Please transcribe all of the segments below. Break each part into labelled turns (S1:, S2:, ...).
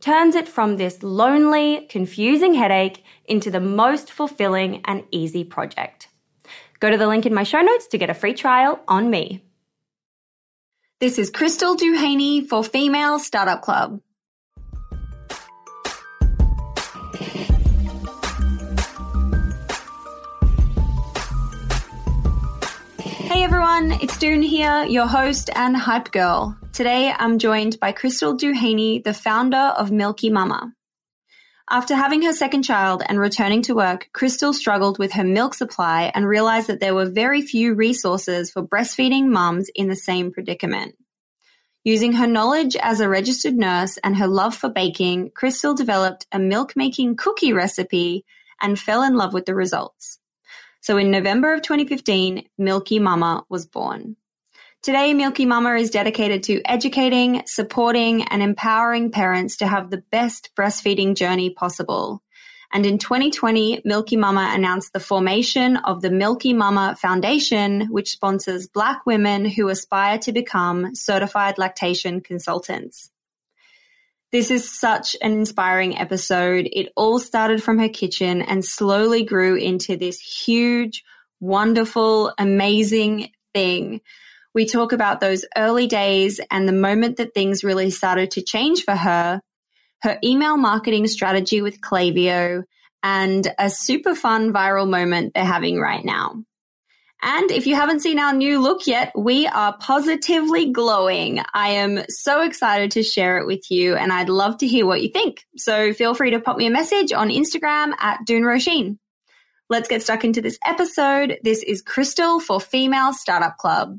S1: turns it from this lonely, confusing headache into the most fulfilling and easy project. Go to the link in my show notes to get a free trial on me. This is Krystal Duhaney for Female Startup Club. Hey everyone, it's Doone here, your host and hype girl. Today I'm joined by Krystal Duhaney, the founder of Milky Mama. After having her second child and returning to work, Krystal struggled with her milk supply and realized that there were very few resources for breastfeeding mums in the same predicament. Using her knowledge as a registered nurse and her love for baking, Krystal developed a milk making cookie recipe and fell in love with the results. So in November of 2015, Milky Mama was born. Today, Milky Mama is dedicated to educating, supporting, and empowering parents to have the best breastfeeding journey possible. And in 2020, Milky Mama announced the formation of the Milky Mama Foundation, which sponsors Black women who aspire to become certified lactation consultants. This is such an inspiring episode. It all started from her kitchen and slowly grew into this huge, wonderful, amazing thing we talk about those early days and the moment that things really started to change for her, her email marketing strategy with Klaviyo, and a super fun viral moment they're having right now. And if you haven't seen our new look yet, we are positively glowing. I am so excited to share it with you and I'd love to hear what you think. So feel free to pop me a message on Instagram at Doone Roisin. Let's get stuck into this episode. This is Krystal for Female Startup Club.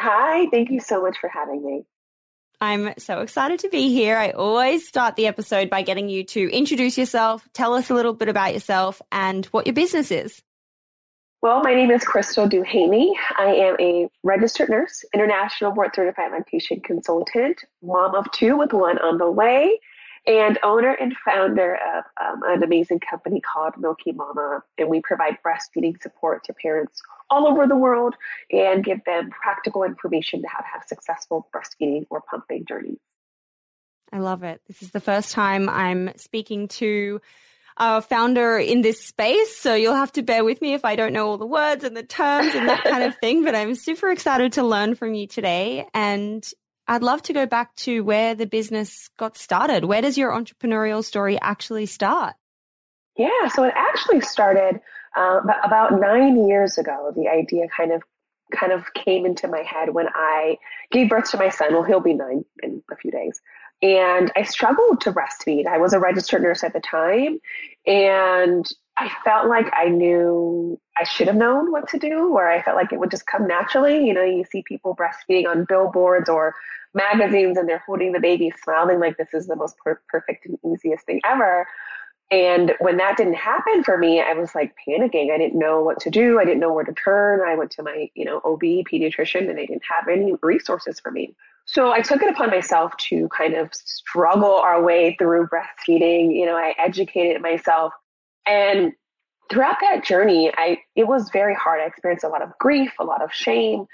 S2: Hi, thank you so much for having me.
S1: I'm so excited to be here. I always start the episode by getting you to introduce yourself, tell us a little bit about yourself and what your business is.
S2: Well, my name is Krystal Duhaney. I am a registered nurse, international board certified lactation consultant, mom of two with one on the way, and owner and founder of um, an amazing company called Milky Mama. And we provide breastfeeding support to parents all over the world and give them practical information to how to have successful breastfeeding or pumping journeys.
S1: I love it. This is the first time I'm speaking to a founder in this space. So you'll have to bear with me if I don't know all the words and the terms and that kind of thing. But I'm super excited to learn from you today. And I'd love to go back to where the business got started. Where does your entrepreneurial story actually start?
S2: Yeah, so it actually started uh, about nine years ago. The idea kind of kind of came into my head when I gave birth to my son. Well, he'll be nine in a few days. And I struggled to breastfeed. I was a registered nurse at the time, and I felt like I knew I should have known what to do, or I felt like it would just come naturally. You know, you see people breastfeeding on billboards or magazines, and they're holding the baby, smiling like this is the most per- perfect and easiest thing ever. And when that didn't happen for me, I was like panicking. I didn't know what to do. I didn't know where to turn. I went to my, you know, OB pediatrician and they didn't have any resources for me. So I took it upon myself to kind of struggle our way through breastfeeding. You know, I educated myself and throughout that journey, I, it was very hard. I experienced a lot of grief, a lot of shame,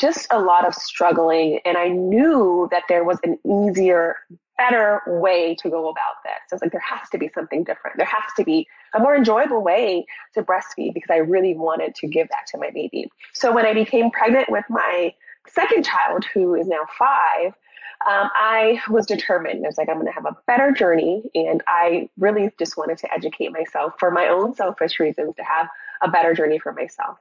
S2: just a lot of struggling. And I knew that there was an easier, better way to go about this. So it's like, there has to be something different. There has to be a more enjoyable way to breastfeed because I really wanted to give that to my baby. So when I became pregnant with my second child, who is now five, um, I was determined. I was like, I'm going to have a better journey. And I really just wanted to educate myself for my own selfish reasons to have a better journey for myself.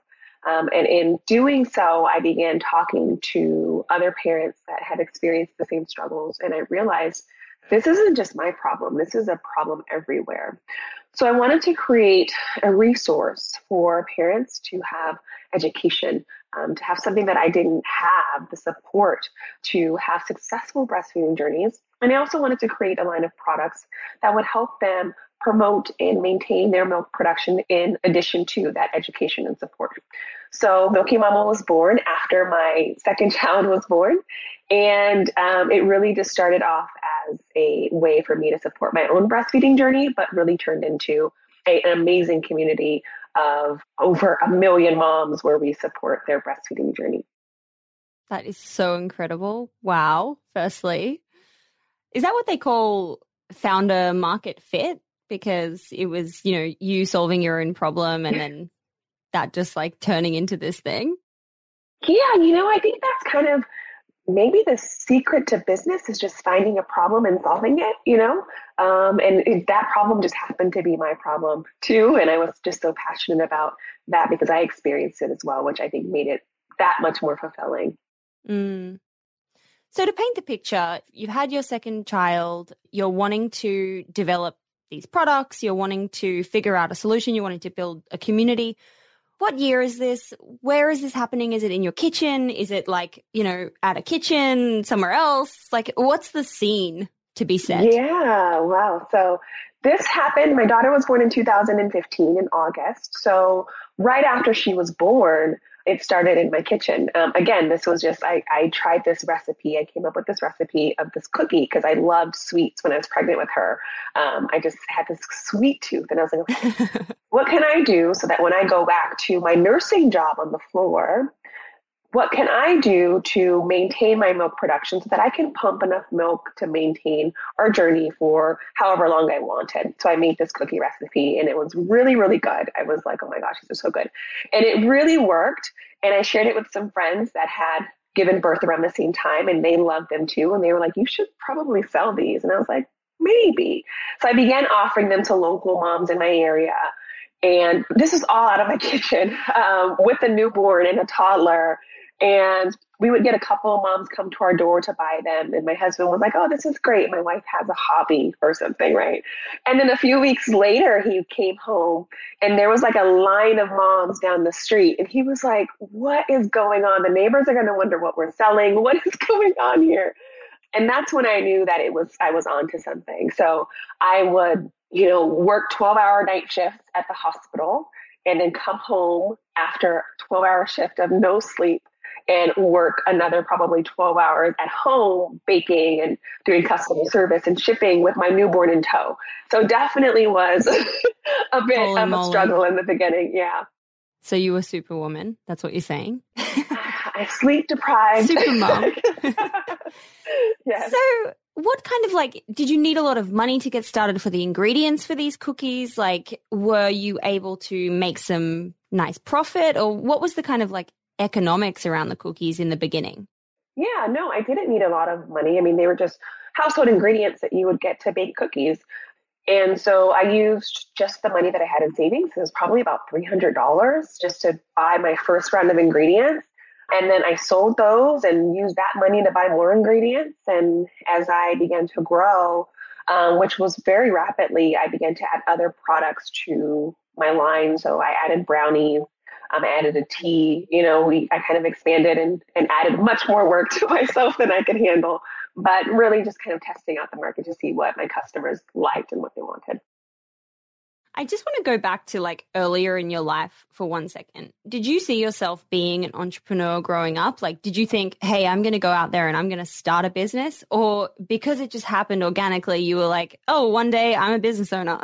S2: Um, and in doing so, I began talking to other parents that had experienced the same struggles. And I realized this isn't just my problem, this is a problem everywhere. So I wanted to create a resource for parents to have education, um, to have something that I didn't have, the support to have successful breastfeeding journeys. And I also wanted to create a line of products that would help them promote and maintain their milk production in addition to that education and support. So Milky Mama was born after my second child was born. And um, it really just started off as a way for me to support my own breastfeeding journey, but really turned into a, an amazing community of over a million moms where we support their breastfeeding journey.
S1: That is so incredible. Wow. Firstly, is that what they call founder market fit? Because it was, you know, you solving your own problem and then that just like turning into this thing?
S2: Yeah, you know, I think that's kind of maybe the secret to business is just finding a problem and solving it, you know? Um, and that problem just happened to be my problem too. And I was just so passionate about that because I experienced it as well, which I think made it that much more fulfilling.
S1: Mm. So, to paint the picture, you've had your second child, you're wanting to develop these products, you're wanting to figure out a solution, you're wanting to build a community what year is this? Where is this happening? Is it in your kitchen? Is it like, you know, at a kitchen somewhere else? Like, what's the scene to be set?
S2: Yeah, wow. So this happened. My daughter was born in 2015 in August. So right after she was born, it started in my kitchen. Um, again, this was just, I, I tried this recipe. I came up with this recipe of this cookie because I loved sweets when I was pregnant with her. Um, I just had this sweet tooth and I was like, okay, what can I do so that when I go back to my nursing job on the floor, what can I do to maintain my milk production so that I can pump enough milk to maintain our journey for however long I wanted? So I made this cookie recipe and it was really, really good. I was like, oh my gosh, this is so good. And it really worked. And I shared it with some friends that had given birth around the same time and they loved them too. And they were like, you should probably sell these. And I was like, maybe. So I began offering them to local moms in my area. And this is all out of my kitchen um, with a newborn and a toddler and we would get a couple of moms come to our door to buy them. And my husband was like, Oh, this is great. My wife has a hobby or something, right? And then a few weeks later, he came home and there was like a line of moms down the street. And he was like, What is going on? The neighbors are going to wonder what we're selling. What is going on here? And that's when I knew that it was, I was onto something. So I would, you know, work 12 hour night shifts at the hospital and then come home after 12 hour shift of no sleep and work another probably 12 hours at home baking and doing customer service and shipping with my newborn in tow. So definitely was a bit Holy of moly. a struggle in the beginning. Yeah.
S1: So you were superwoman. That's what you're saying.
S2: I sleep deprived.
S1: Super mom. yes. So what kind of like did you need a lot of money to get started for the ingredients for these cookies? Like were you able to make some nice profit or what was the kind of like economics around the cookies in the beginning?
S2: Yeah, no, I didn't need a lot of money. I mean, they were just household ingredients that you would get to bake cookies. And so I used just the money that I had in savings. It was probably about $300 just to buy my first round of ingredients. And then I sold those and used that money to buy more ingredients. And as I began to grow, um, which was very rapidly, I began to add other products to my line. So I added brownies, um, I added a tea. You know, we I kind of expanded and, and added much more work to myself than I could handle. But really, just kind of testing out the market to see what my customers liked and what they wanted.
S1: I just want to go back to like earlier in your life for one second. Did you see yourself being an entrepreneur growing up? Like, did you think, hey, I'm going to go out there and I'm going to start a business? Or because it just happened organically, you were like, oh, one day I'm a business owner?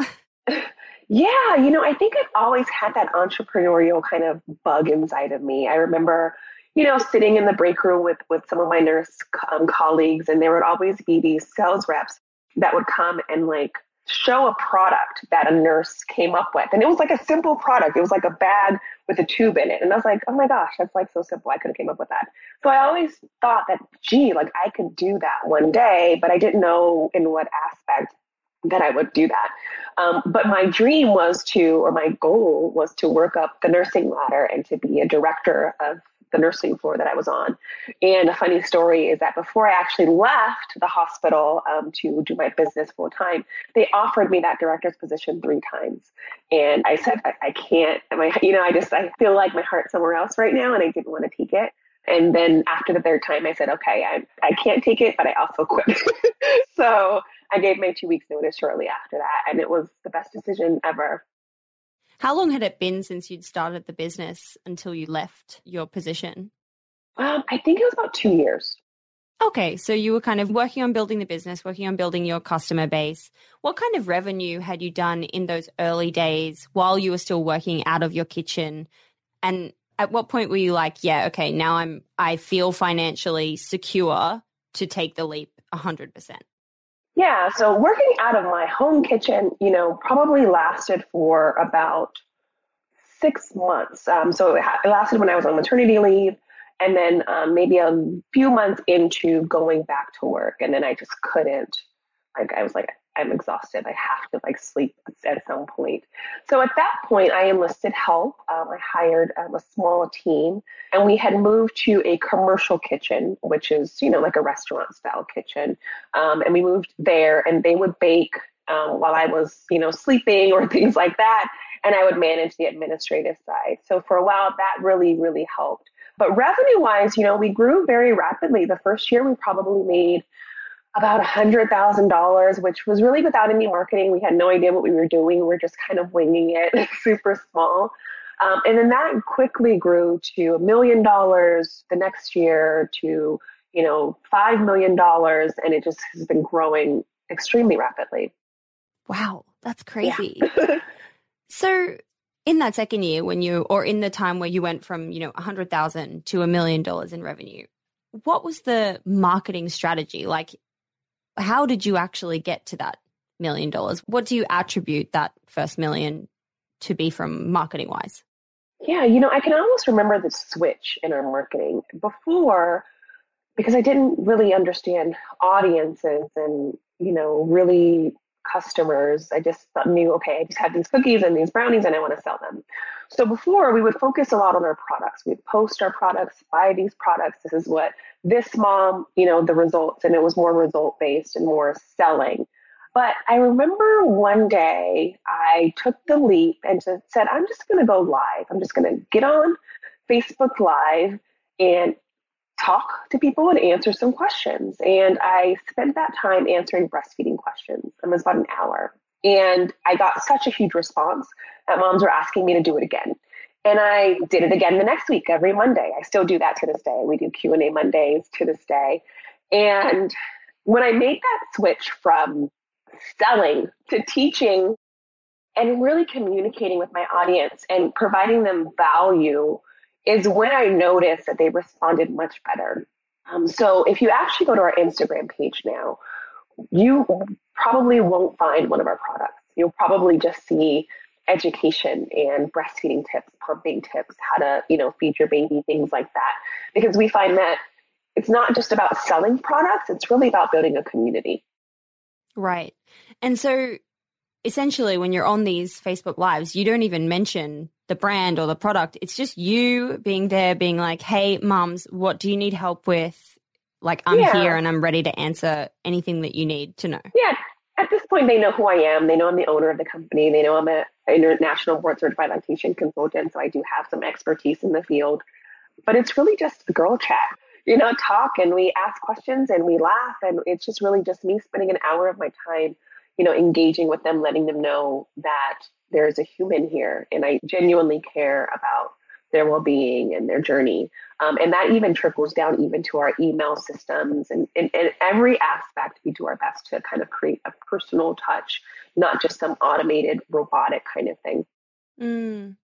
S2: Yeah, you know, I think I've always had that entrepreneurial kind of bug inside of me. I remember, you know, sitting in the break room with with some of my nurse um, colleagues, and there would always be these sales reps that would come and like show a product that a nurse came up with, and it was like a simple product. It was like a bag with a tube in it, and I was like, oh my gosh, that's like so simple. I could have came up with that. So I always thought that, gee, like I could do that one day, but I didn't know in what aspect that I would do that. Um, but my dream was to, or my goal was to work up the nursing ladder and to be a director of the nursing floor that I was on. And a funny story is that before I actually left the hospital um, to do my business full time, they offered me that director's position three times. And I said, I, I can't, my, you know, I just, I feel like my heart's somewhere else right now and I didn't want to take it. And then after the third time, I said, okay, I, I can't take it, but I also quit. so I gave my two weeks notice shortly after that, and it was the best decision ever.
S1: How long had it been since you'd started the business until you left your position?
S2: Um, I think it was about two years.
S1: Okay, so you were kind of working on building the business, working on building your customer base. What kind of revenue had you done in those early days while you were still working out of your kitchen? And at what point were you like, yeah, okay, now I'm I feel financially secure to take the leap 100%?
S2: Yeah, so working out of my home kitchen, you know, probably lasted for about six months. Um, so it, it, lasted when I was on maternity leave, and then um, maybe a few months into going back to work, and then I just couldn't. Like I was like, I'm exhausted. I have to like sleep at some point. So at that point, I enlisted help. Um, I hired um, a small team, and we had moved to a commercial kitchen, which is you know like a restaurant style kitchen. Um, and we moved there, and they would bake um, while I was you know sleeping or things like that, and I would manage the administrative side. So for a while, that really really helped. But revenue wise, you know, we grew very rapidly. The first year, we probably made about a hundred thousand dollars, which was really without any marketing. We had no idea what we were doing. We are just kind of winging it, super small. Um, and then that quickly grew to a million dollars the next year to, you know, $5 million. And it just has been growing extremely rapidly.
S1: Wow, that's crazy. Yeah. so, in that second year, when you, or in the time where you went from, you know, a hundred thousand to a million dollars in revenue, what was the marketing strategy? Like, how did you actually get to that million dollars? What do you attribute that first million to be from marketing wise?
S2: Yeah, you know, I can almost remember the switch in our marketing before because I didn't really understand audiences and, you know, really customers. I just knew, okay, I just have these cookies and these brownies and I want to sell them. So before we would focus a lot on our products. We'd post our products, buy these products. This is what this mom, you know, the results, and it was more result based and more selling. But I remember one day I took the leap and said, I'm just going to go live. I'm just going to get on Facebook Live and talk to people and answer some questions. And I spent that time answering breastfeeding questions. It was about an hour. And I got such a huge response that moms were asking me to do it again. And I did it again the next week, every Monday. I still do that to this day. We do Q&A Mondays to this day. And when I made that switch from selling to teaching and really communicating with my audience and providing them value is when I noticed that they responded much better. Um, so if you actually go to our Instagram page now, you probably won't find one of our products. You'll probably just see education and breastfeeding tips, pumping tips, how to, you know, feed your baby, things like that. Because we find that it's not just about selling products, it's really about building a community.
S1: Right. And so essentially when you're on these Facebook lives, you don't even mention the brand or the product. It's just you being there being like, "Hey, moms, what do you need help with?" Like I'm yeah. here and I'm ready to answer anything that you need to know.
S2: Yeah. At this point they know who I am. They know I'm the owner of the company. They know I'm a international board certified lactation consultant, so I do have some expertise in the field. But it's really just a girl chat. You know, talk and we ask questions and we laugh and it's just really just me spending an hour of my time you know, engaging with them, letting them know that there's a human here and I genuinely care about their well-being and their journey. Um, and that even trickles down even to our email systems and in every aspect we do our best to kind of create a personal touch, not just some automated robotic kind of thing.
S1: Mm.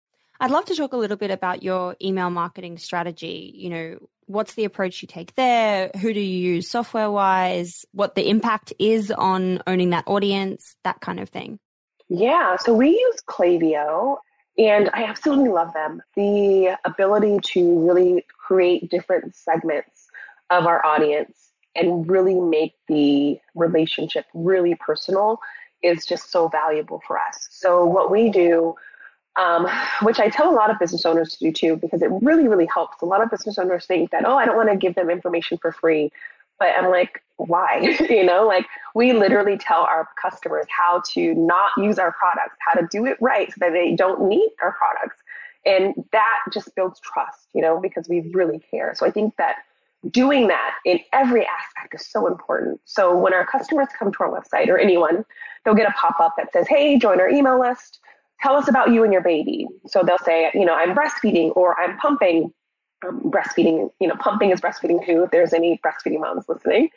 S1: I'd love to talk a little bit about your email marketing strategy. You know, what's the approach you take there? Who do you use software wise? What the impact is on owning that audience, that kind of thing.
S2: Yeah, so we use Klaviyo and I absolutely love them. The ability to really create different segments of our audience and really make the relationship really personal is just so valuable for us. So, what we do um, which I tell a lot of business owners to do too, because it really, really helps. A lot of business owners think that, oh, I don't want to give them information for free. But I'm like, why? you know, like we literally tell our customers how to not use our products, how to do it right so that they don't need our products. And that just builds trust, you know, because we really care. So I think that doing that in every aspect is so important. So when our customers come to our website or anyone, they'll get a pop up that says, hey, join our email list tell us about you and your baby. So they'll say, you know, I'm breastfeeding or I'm pumping. Um, breastfeeding, you know, pumping is breastfeeding too, if there's any breastfeeding moms listening.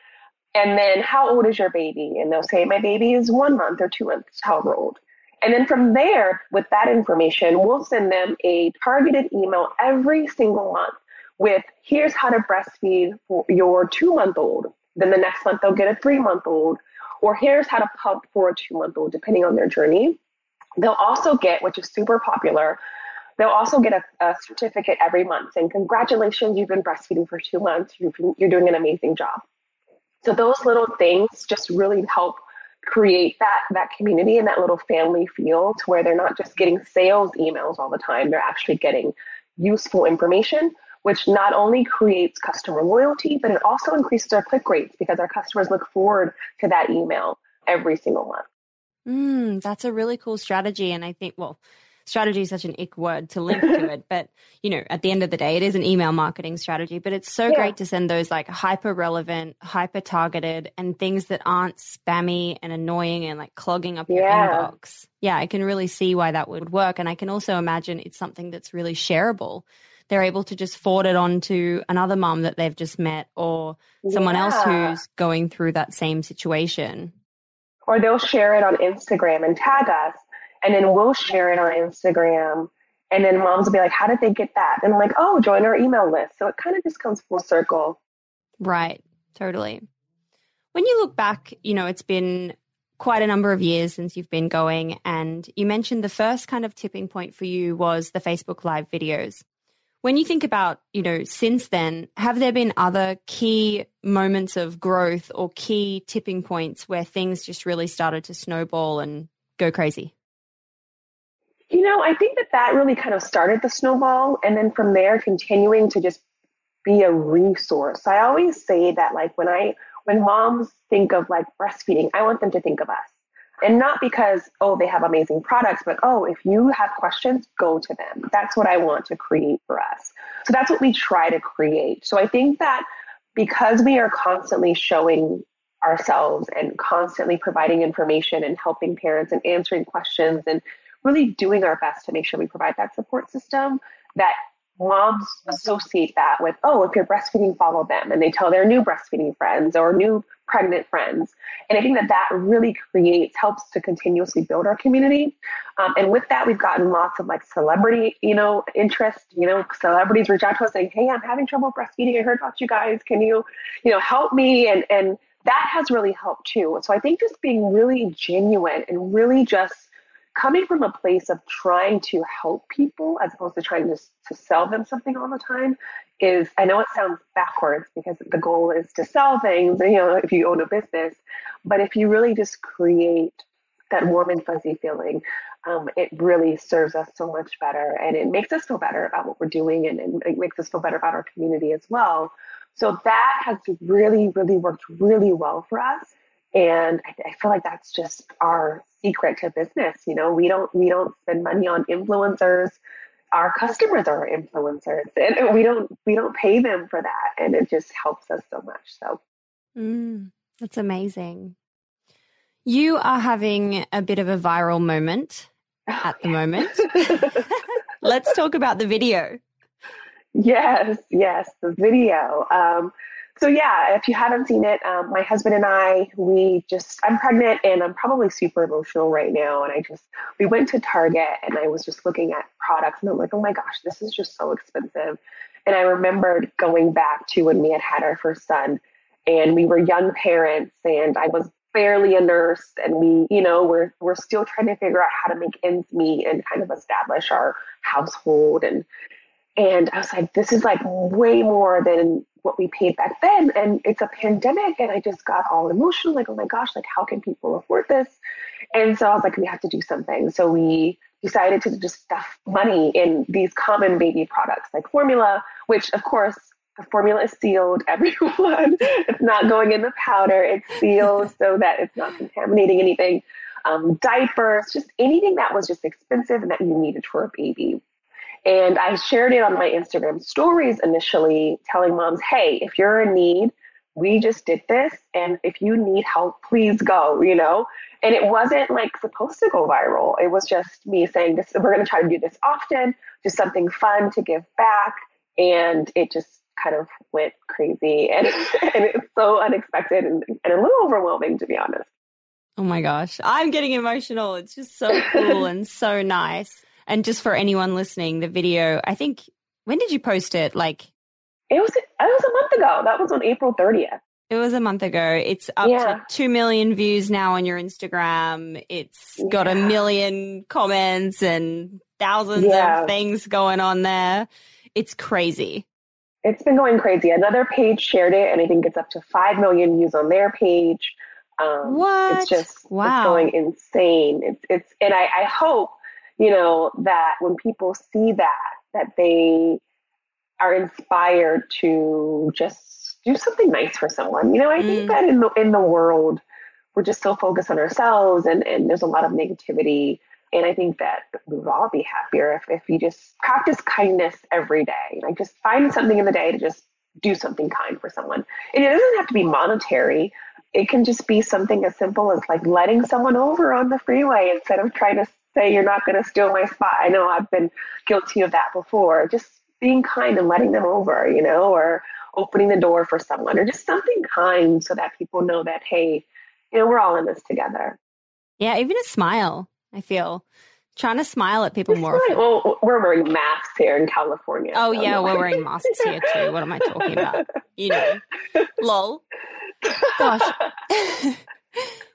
S2: And then, how old is your baby? And they'll say, my baby is one month or two months, however old. And then from there, with that information, we'll send them a targeted email every single month with here's how to breastfeed for your two month old. Then the next month, they'll get a three month old, or here's how to pump for a two month old, depending on their journey. They'll also get, which is super popular, they'll also get a, a certificate every month saying, Congratulations, you've been breastfeeding for two months. you you're doing an amazing job. So those little things just really help create that that community and that little family feel to where they're not just getting sales emails all the time they're actually getting useful information which not only creates customer loyalty but it also increases our click rates because our customers look forward to that email every single month
S1: Mm, that's a really cool strategy. And I think, well, strategy is such an ick word to link to it, but you know, at the end of the day, it is an email marketing strategy. But it's so yeah. great to send those like hyper relevant, hyper targeted, and things that aren't spammy and annoying and like clogging up your yeah. inbox. Yeah, I can really see why that would work, and I can also imagine it's something that's really shareable they're able to just forward it on to another mom that they've just met or someone yeah. else who's going through that same situation.
S2: Or they'll share it on Instagram and tag us, and then we'll share it on Instagram. And then moms will be like, How did they get that? And I'm like, Oh, join our email list. So it kind of just comes full circle.
S1: Right. Totally. When you look back, you know, it's been quite a number of years since you've been going. And you mentioned the first kind of tipping point for you was the Facebook Live videos. When you think about, you know, since then, have there been other key moments of growth or key tipping points where things just really started to snowball and go crazy?
S2: You know, I think that that really kind of started the snowball. And then from there, continuing to just be a resource. I always say that, like, when I, when moms think of like breastfeeding, I want them to think of us. And not because, oh, they have amazing products, but oh, if you have questions, go to them. That's what I want to create for us. So that's what we try to create. So I think that because we are constantly showing ourselves and constantly providing information and helping parents and answering questions and really doing our best to make sure we provide that support system, that moms associate that with, oh, if you're breastfeeding, follow them. And they tell their new breastfeeding friends or new pregnant friends. And I think that that really creates, helps to continuously build our community. Um, and with that, we've gotten lots of like celebrity, you know, interest, you know, celebrities reach out to us saying, Hey, I'm having trouble breastfeeding. I heard about you guys. Can you, you know, help me? And, and that has really helped too. So I think just being really genuine and really just coming from a place of trying to help people as opposed to trying to, to sell them something all the time is I know it sounds backwards because the goal is to sell things, you know, if you own a business, but if you really just create that warm and fuzzy feeling, um, it really serves us so much better and it makes us feel better about what we're doing and, and it makes us feel better about our community as well. So that has really, really worked really well for us. And I, I feel like that's just our secret to business. You know, we don't we don't spend money on influencers. Our customers are influencers, and we don't we don't pay them for that, and it just helps us so much. So,
S1: mm, that's amazing. You are having a bit of a viral moment oh, at the yeah. moment. Let's talk about the video.
S2: Yes, yes, the video. Um, so yeah, if you haven't seen it, um, my husband and I, we just, I'm pregnant and I'm probably super emotional right now. And I just, we went to Target and I was just looking at products and I'm like, oh my gosh, this is just so expensive. And I remembered going back to when we had had our first son and we were young parents and I was barely a nurse and we, you know, we're, we're still trying to figure out how to make ends meet and kind of establish our household. And, and I was like, this is like way more than what we paid back then. And it's a pandemic. And I just got all emotional, like, oh my gosh, like, how can people afford this? And so I was like, we have to do something. So we decided to just stuff money in these common baby products like formula, which of course the formula is sealed, everyone. it's not going in the powder, it's sealed so that it's not contaminating anything. Um, diapers, just anything that was just expensive and that you needed for a baby. And I shared it on my Instagram stories initially, telling moms, hey, if you're in need, we just did this. And if you need help, please go, you know? And it wasn't like supposed to go viral. It was just me saying, this, we're going to try to do this often, just something fun to give back. And it just kind of went crazy. And, and it's so unexpected and, and a little overwhelming, to be honest.
S1: Oh my gosh. I'm getting emotional. It's just so cool and so nice. And just for anyone listening, the video, I think, when did you post it? Like,
S2: it was, it was a month ago. That was on April 30th.
S1: It was a month ago. It's up yeah. to 2 million views now on your Instagram. It's got a million comments and thousands yeah. of things going on there. It's crazy.
S2: It's been going crazy. Another page shared it, and I think it's up to 5 million views on their page.
S1: Um, what?
S2: It's just
S1: wow.
S2: it's going insane. It's, it's, and I, I hope you know, that when people see that, that they are inspired to just do something nice for someone. You know, I mm. think that in the in the world, we're just so focused on ourselves and, and there's a lot of negativity. And I think that we would all be happier if, if you just practice kindness every day. Like just find something in the day to just do something kind for someone. And it doesn't have to be monetary. It can just be something as simple as like letting someone over on the freeway instead of trying to say you're not going to steal my spot. I know I've been guilty of that before. Just being kind and letting them over, you know, or opening the door for someone or just something kind so that people know that, hey, you know, we're all in this together.
S1: Yeah, even a smile, I feel. Trying to smile at people more.
S2: Right. Well, we're wearing masks here in California.
S1: Oh, so yeah, no. we're wearing masks here too. What am I talking about? You know, lol. Gosh.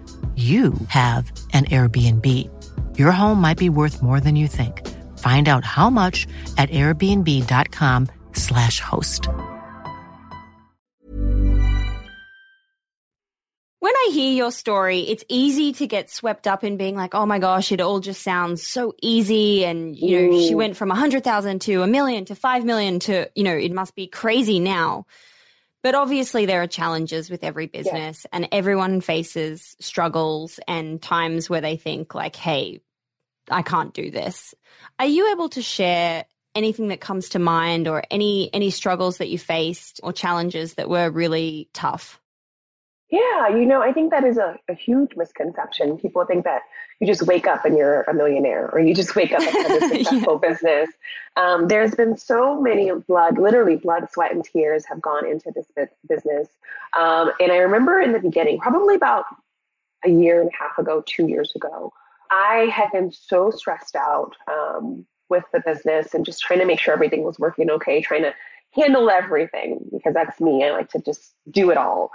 S3: you have an Airbnb. Your home might be worth more than you think. Find out how much at airbnb.com/slash host.
S1: When I hear your story, it's easy to get swept up in being like, oh my gosh, it all just sounds so easy. And, you know, she went from a 100,000 to a million to 5 million to, you know, it must be crazy now. But obviously, there are challenges with every business, yeah. and everyone faces struggles and times where they think, like, hey, I can't do this. Are you able to share anything that comes to mind or any any struggles that you faced or challenges that were really tough?
S2: Yeah, you know, I think that is a, a huge misconception. People think that you just wake up and you're a millionaire or you just wake up and have a successful yeah. business. Um, there's been so many blood, literally blood, sweat, and tears have gone into this business. Um, and I remember in the beginning, probably about a year and a half ago, two years ago, I had been so stressed out um, with the business and just trying to make sure everything was working okay, trying to handle everything because that's me. I like to just do it all.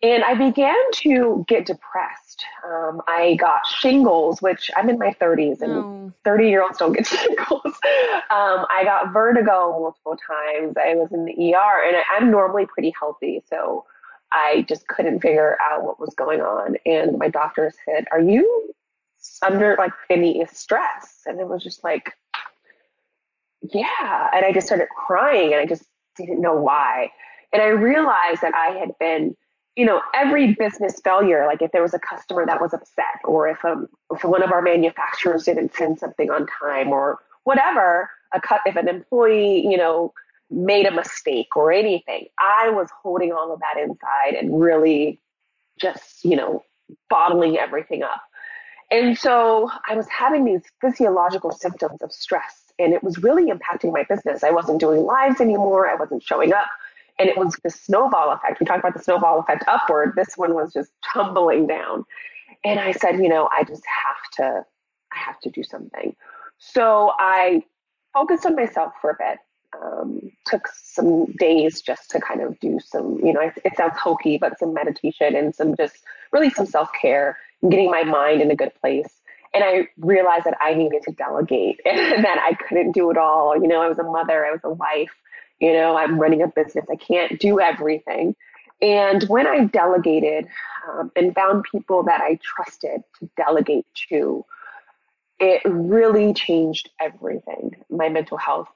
S2: And I began to get depressed. Um, I got shingles, which I'm in my 30s, and 30 year olds don't get shingles. Um, I got vertigo multiple times. I was in the ER, and I'm normally pretty healthy. So I just couldn't figure out what was going on. And my doctor said, Are you under like any stress? And it was just like, Yeah. And I just started crying, and I just didn't know why. And I realized that I had been you know, every business failure, like if there was a customer that was upset, or if um, if one of our manufacturers didn't send something on time, or whatever, a cut if an employee, you know, made a mistake or anything, I was holding all of that inside and really just, you know, bottling everything up. And so I was having these physiological symptoms of stress, and it was really impacting my business. I wasn't doing lives anymore. I wasn't showing up. And it was the snowball effect. We talked about the snowball effect upward. This one was just tumbling down. And I said, you know, I just have to, I have to do something. So I focused on myself for a bit. Um, took some days just to kind of do some, you know, it, it sounds hokey, but some meditation and some just really some self care, getting my mind in a good place. And I realized that I needed to delegate and that I couldn't do it all. You know, I was a mother, I was a wife, you know, I'm running a business. I can't do everything. And when I delegated um, and found people that I trusted to delegate to, it really changed everything. My mental health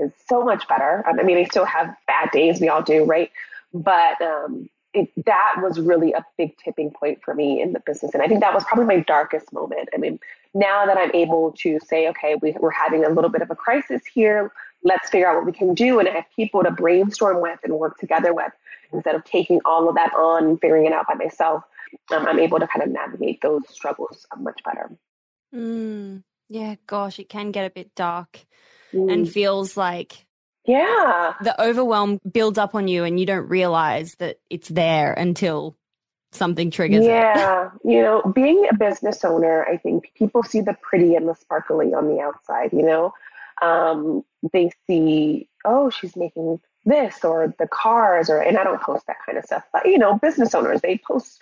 S2: is so much better. I mean, I still have bad days, we all do, right? But um, it, that was really a big tipping point for me in the business. And I think that was probably my darkest moment. I mean, now that I'm able to say, okay, we, we're having a little bit of a crisis here, let's figure out what we can do and have people to brainstorm with and work together with instead of taking all of that on and figuring it out by myself. Um, I'm able to kind of navigate those struggles much better.
S1: Mm, yeah, gosh, it can get a bit dark mm. and feels like
S2: yeah
S1: the overwhelm builds up on you and you don't realize that it's there until something triggers
S2: yeah you know being a business owner i think people see the pretty and the sparkly on the outside you know um, they see oh she's making this or the cars or and i don't post that kind of stuff but you know business owners they post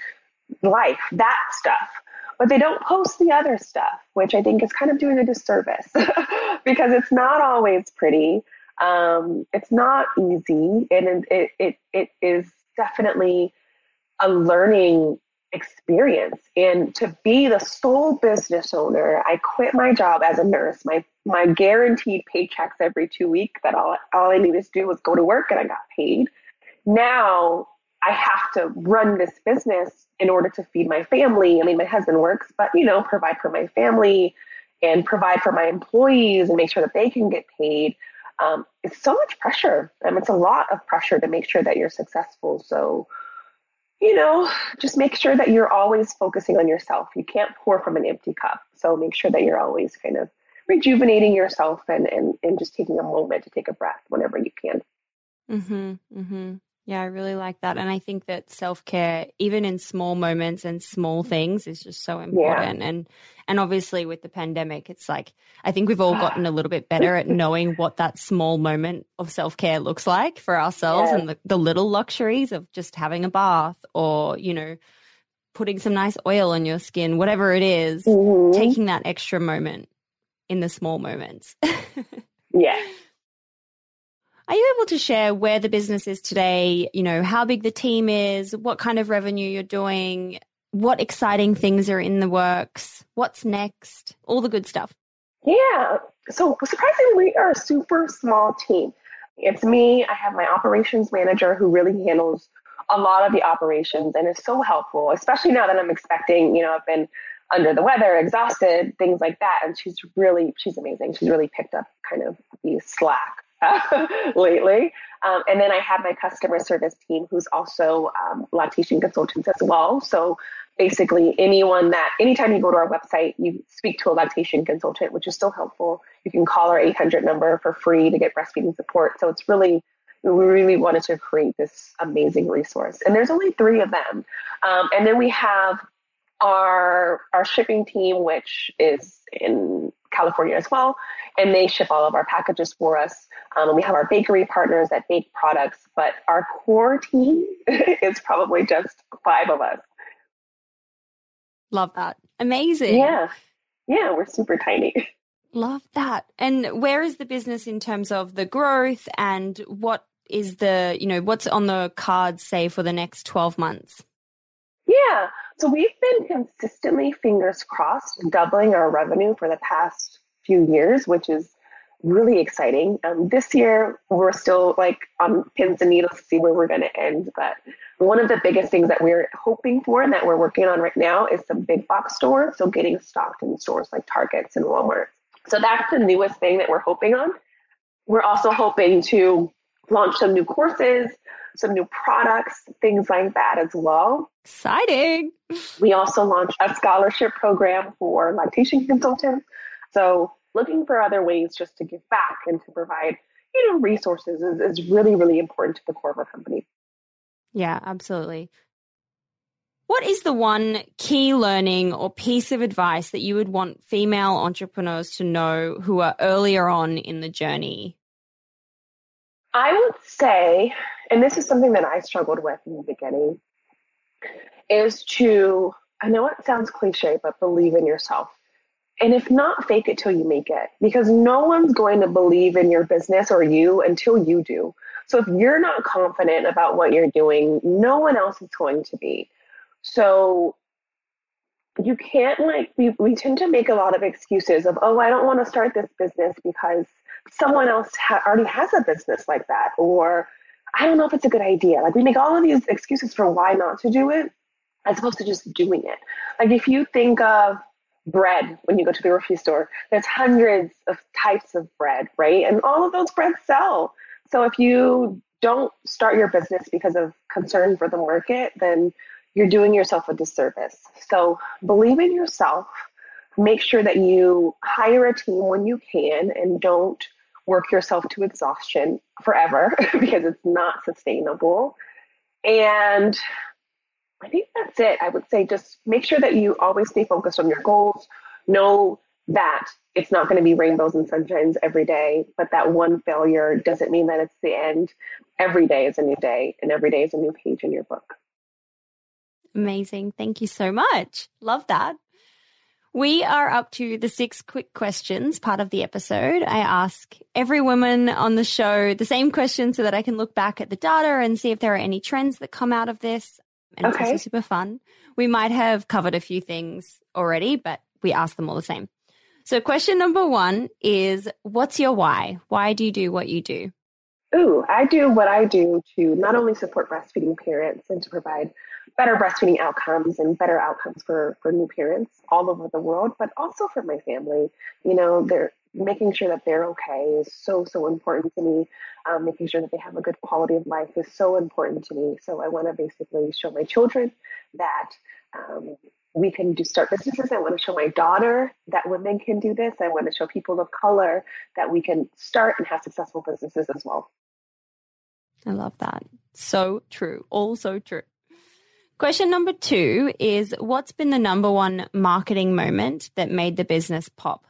S2: life that stuff but they don't post the other stuff, which I think is kind of doing a disservice because it's not always pretty. Um, it's not easy, and it, it it is definitely a learning experience. And to be the sole business owner, I quit my job as a nurse. My my guaranteed paychecks every two weeks that all all I needed to do was go to work and I got paid. Now I have to run this business in order to feed my family. I mean, my husband works, but you know, provide for my family and provide for my employees and make sure that they can get paid. Um, it's so much pressure. Um, it's a lot of pressure to make sure that you're successful. So, you know, just make sure that you're always focusing on yourself. You can't pour from an empty cup. So make sure that you're always kind of rejuvenating yourself and, and, and just taking a moment to take a breath whenever you can.
S1: Mm-hmm, mm-hmm. Yeah, I really like that. And I think that self care, even in small moments and small things, is just so important. Yeah. And and obviously with the pandemic, it's like I think we've all gotten a little bit better at knowing what that small moment of self care looks like for ourselves yeah. and the, the little luxuries of just having a bath or, you know, putting some nice oil on your skin, whatever it is, mm-hmm. taking that extra moment in the small moments.
S2: yeah.
S1: Are you able to share where the business is today? You know, how big the team is, what kind of revenue you're doing, what exciting things are in the works, what's next, all the good stuff?
S2: Yeah. So surprisingly, we are a super small team. It's me. I have my operations manager who really handles a lot of the operations and is so helpful, especially now that I'm expecting, you know, I've been under the weather, exhausted, things like that. And she's really, she's amazing. She's really picked up kind of the slack lately. Um, and then I have my customer service team who's also um, lactation consultants as well. So basically, anyone that, anytime you go to our website, you speak to a lactation consultant, which is so helpful. You can call our 800 number for free to get breastfeeding support. So it's really, we really wanted to create this amazing resource. And there's only three of them. Um, and then we have our our shipping team, which is in California as well, and they ship all of our packages for us. Um, and we have our bakery partners that bake products, but our core team is probably just five of us.
S1: Love that. Amazing.
S2: Yeah. Yeah, we're super tiny.
S1: Love that. And where is the business in terms of the growth and what is the, you know, what's on the cards, say, for the next 12 months?
S2: Yeah. So we've been consistently, fingers crossed, doubling our revenue for the past few years, which is really exciting. Um, this year, we're still like on pins and needles to see where we're going to end. But one of the biggest things that we're hoping for and that we're working on right now is some big box stores. So getting stocked in stores like Targets and Walmart. So that's the newest thing that we're hoping on. We're also hoping to launch some new courses, some new products, things like that as well.
S1: Exciting.
S2: We also launched a scholarship program for lactation consultants. So looking for other ways just to give back and to provide, you know, resources is, is really, really important to the core of our company.
S1: Yeah, absolutely. What is the one key learning or piece of advice that you would want female entrepreneurs to know who are earlier on in the journey?
S2: I would say, and this is something that I struggled with in the beginning, is to, I know it sounds cliche, but believe in yourself. And if not, fake it till you make it because no one's going to believe in your business or you until you do. So if you're not confident about what you're doing, no one else is going to be. So you can't like, we, we tend to make a lot of excuses of, oh, I don't want to start this business because someone else ha- already has a business like that. Or I don't know if it's a good idea. Like we make all of these excuses for why not to do it as opposed to just doing it. Like if you think of, bread when you go to the grocery store. There's hundreds of types of bread, right? And all of those breads sell. So if you don't start your business because of concern for the market, then you're doing yourself a disservice. So believe in yourself. Make sure that you hire a team when you can and don't work yourself to exhaustion forever because it's not sustainable. And I think that's it. I would say just make sure that you always stay focused on your goals. Know that it's not going to be rainbows and sunshines every day, but that one failure doesn't mean that it's the end. Every day is a new day, and every day is a new page in your book.
S1: Amazing. Thank you so much. Love that. We are up to the six quick questions part of the episode. I ask every woman on the show the same question so that I can look back at the data and see if there are any trends that come out of this and okay. it's also super fun. We might have covered a few things already, but we ask them all the same. So, question number one is What's your why? Why do you do what you do?
S2: Ooh, I do what I do to not only support breastfeeding parents and to provide better breastfeeding outcomes and better outcomes for, for new parents all over the world, but also for my family. You know, they're making sure that they're okay is so, so important to me. Um, making sure that they have a good quality of life is so important to me. So I want to basically show my children that um, we can do start businesses. I want to show my daughter that women can do this. I want to show people of color that we can start and have successful businesses as well.
S1: I love that. So true. All so true. Question number two is What's been the number one marketing moment that made the business pop?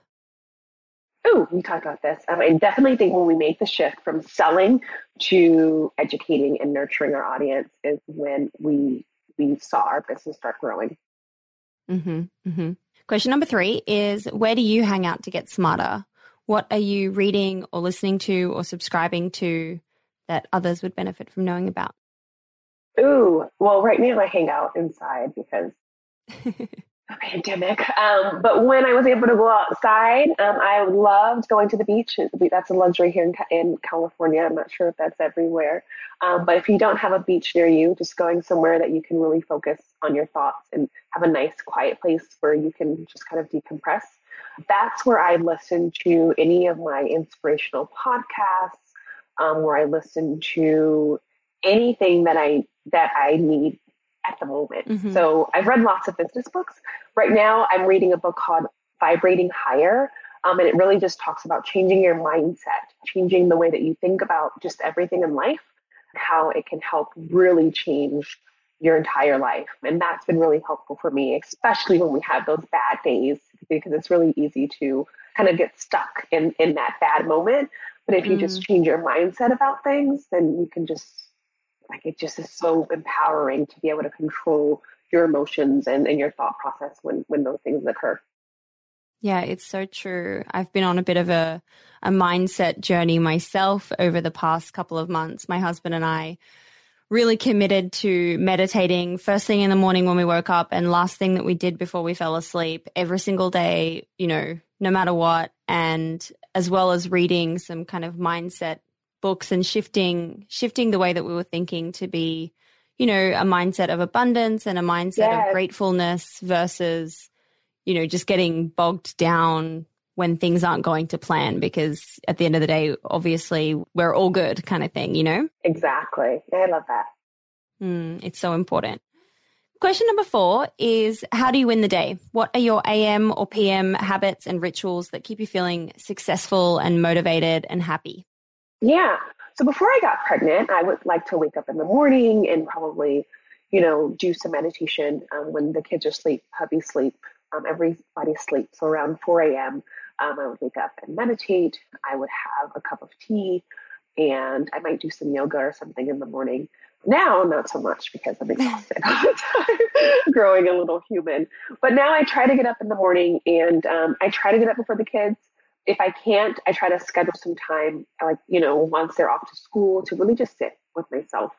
S2: Oh, we talked about this. Um, I definitely think when we make the shift from selling to educating and nurturing our audience is when we we saw our business start growing.
S1: Mm-hmm, mm-hmm. Question number three is Where do you hang out to get smarter? What are you reading or listening to or subscribing to that others would benefit from knowing about?
S2: Ooh, well, right now I hang out inside because pandemic. Um, but when I was able to go outside, um, I loved going to the beach. That's a luxury here in, in California. I'm not sure if that's everywhere. Um, but if you don't have a beach near you, just going somewhere that you can really focus on your thoughts and have a nice, quiet place where you can just kind of decompress. That's where I listen to any of my inspirational podcasts, um, where I listen to anything that I that I need at the moment. Mm-hmm. So I've read lots of business books. Right now, I'm reading a book called Vibrating Higher. Um, and it really just talks about changing your mindset, changing the way that you think about just everything in life, how it can help really change your entire life. And that's been really helpful for me, especially when we have those bad days, because it's really easy to kind of get stuck in, in that bad moment. But if you mm. just change your mindset about things, then you can just like it just is so empowering to be able to control your emotions and, and your thought process when when those things occur.
S1: Yeah, it's so true. I've been on a bit of a, a mindset journey myself over the past couple of months. My husband and I really committed to meditating first thing in the morning when we woke up and last thing that we did before we fell asleep every single day, you know, no matter what. And as well as reading some kind of mindset books and shifting, shifting the way that we were thinking to be, you know, a mindset of abundance and a mindset
S2: Yes.
S1: of gratefulness versus, you know, just getting bogged down when things aren't going to plan because at the end of the day, obviously we're all good kind of thing, you know?
S2: Exactly. I love that.
S1: Mm, it's so important. Question number four is How do you win the day? What are your AM or PM habits and rituals that keep you feeling successful and motivated and happy?
S2: Yeah. So before I got pregnant, I would like to wake up in the morning and probably, you know, do some meditation um, when the kids are asleep, hubby sleep, um, everybody sleeps. So around 4 a.m., um, I would wake up and meditate. I would have a cup of tea and I might do some yoga or something in the morning. Now, not so much because I'm exhausted all the time, growing a little human. But now I try to get up in the morning and um, I try to get up before the kids. If I can't, I try to schedule some time, like, you know, once they're off to school to really just sit with myself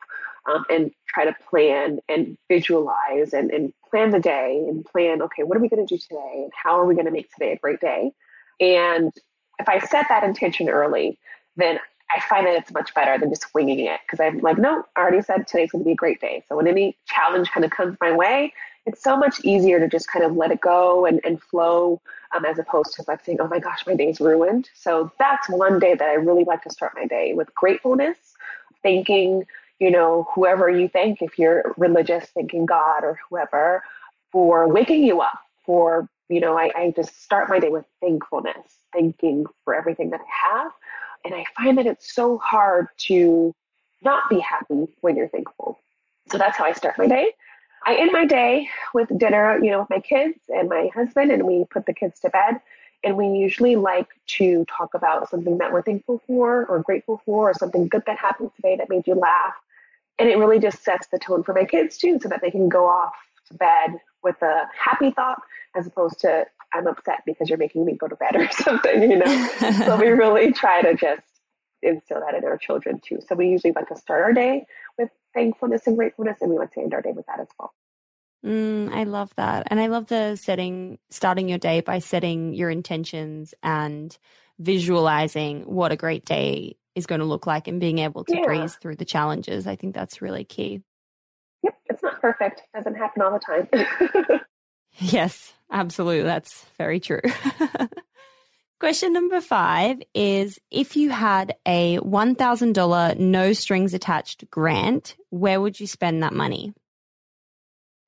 S2: um, and try to plan and visualize and, and plan the day and plan, okay, what are we going to do today? And how are we going to make today a great day? And if I set that intention early, then I find that it's much better than just winging it because I'm like, no, I already said today's going to be a great day. So when any challenge kind of comes my way, it's so much easier to just kind of let it go and, and flow um, as opposed to like saying, oh my gosh, my day's ruined. So that's one day that I really like to start my day with gratefulness, thanking, you know, whoever you thank, if you're religious, thanking God or whoever for waking you up, for, you know, I, I just start my day with thankfulness, thanking for everything that I have. And I find that it's so hard to not be happy when you're thankful. So that's how I start my day. I end my day with dinner, you know, with my kids and my husband, and we put the kids to bed. And we usually like to talk about something that we're thankful for or grateful for or something good that happened today that made you laugh. And it really just sets the tone for my kids too, so that they can go off to bed with a happy thought as opposed to I'm upset because you're making me go to bed or something, you know. so we really try to just instill that in our children too. So we usually like to start our day with thankfulness and gratefulness, and we like to end our day with that as well.
S1: Mm, I love that. And I love the setting, starting your day by setting your intentions and visualizing what a great day is going to look like and being able to
S2: Yeah.
S1: breeze through the challenges. I think that's really key.
S2: Yep, it's not perfect. Doesn't happen all the time.
S1: Yes, absolutely. That's very true. Question number five is If you had a $1,000 no strings attached grant, where would you spend that money?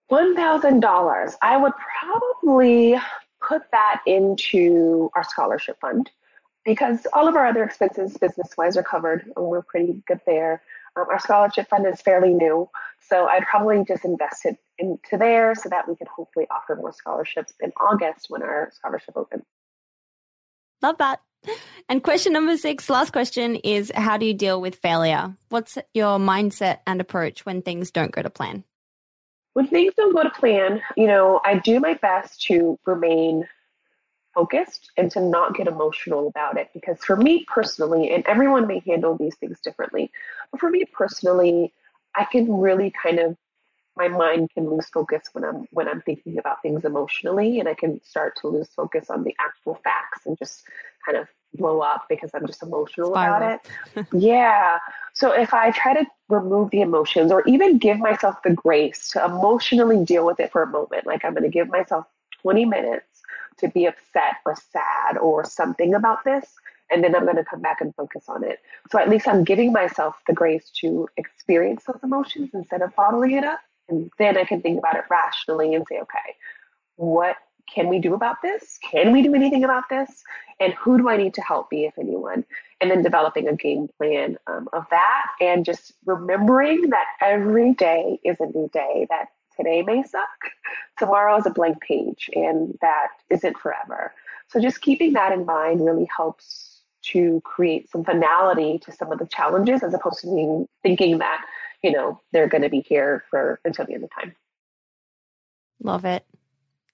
S2: One thousand dollars. I would probably put that into our scholarship fund because all of our other expenses, business wise, are covered, and we're pretty good there. Um, our scholarship fund is fairly new, so I'd probably just invest it into there so that we could hopefully offer more scholarships in August when our scholarship opens.
S1: Love that. And question number six, last question is How do you deal with failure? What's your mindset and approach when things don't go to plan?
S2: when things don't go to plan, you know, I do my best to remain focused and to not get emotional about it. Because for me personally, and everyone may handle these things differently, but for me personally, I can really kind of my mind can lose focus when I'm when I'm thinking about things emotionally, and I can start to lose focus on the actual facts and just kind of blow up because I'm just emotional about it. yeah. So if I try to remove the emotions or even give myself the grace to emotionally deal with it for a moment, like I'm going to give myself 20 minutes to be upset or sad or something about this, and then I'm going to come back and focus on it. So at least I'm giving myself the grace to experience those emotions instead of bottling it up. And then I can think about it rationally and say, okay, what can we do about this? Can we do anything about this? And who do I need to help me, if anyone? And then developing a game plan um, of that and just remembering that every day is a new day, that today may suck, tomorrow is a blank page, and that isn't forever. So just keeping that in mind really helps to create some finality to some of the challenges as opposed to being thinking that, you know, they're going to be here for until the end of time.
S1: Love it.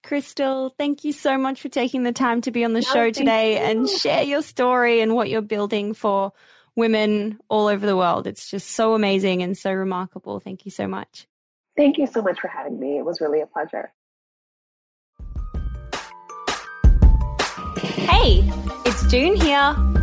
S1: Krystal, thank you so much for taking the time to be on the
S2: No,
S1: show today and share your story and what you're building for women all over the world. It's just so amazing and so remarkable. Thank you so much.
S2: Thank you so much for having me. It was really a pleasure.
S1: Hey, it's Doone here.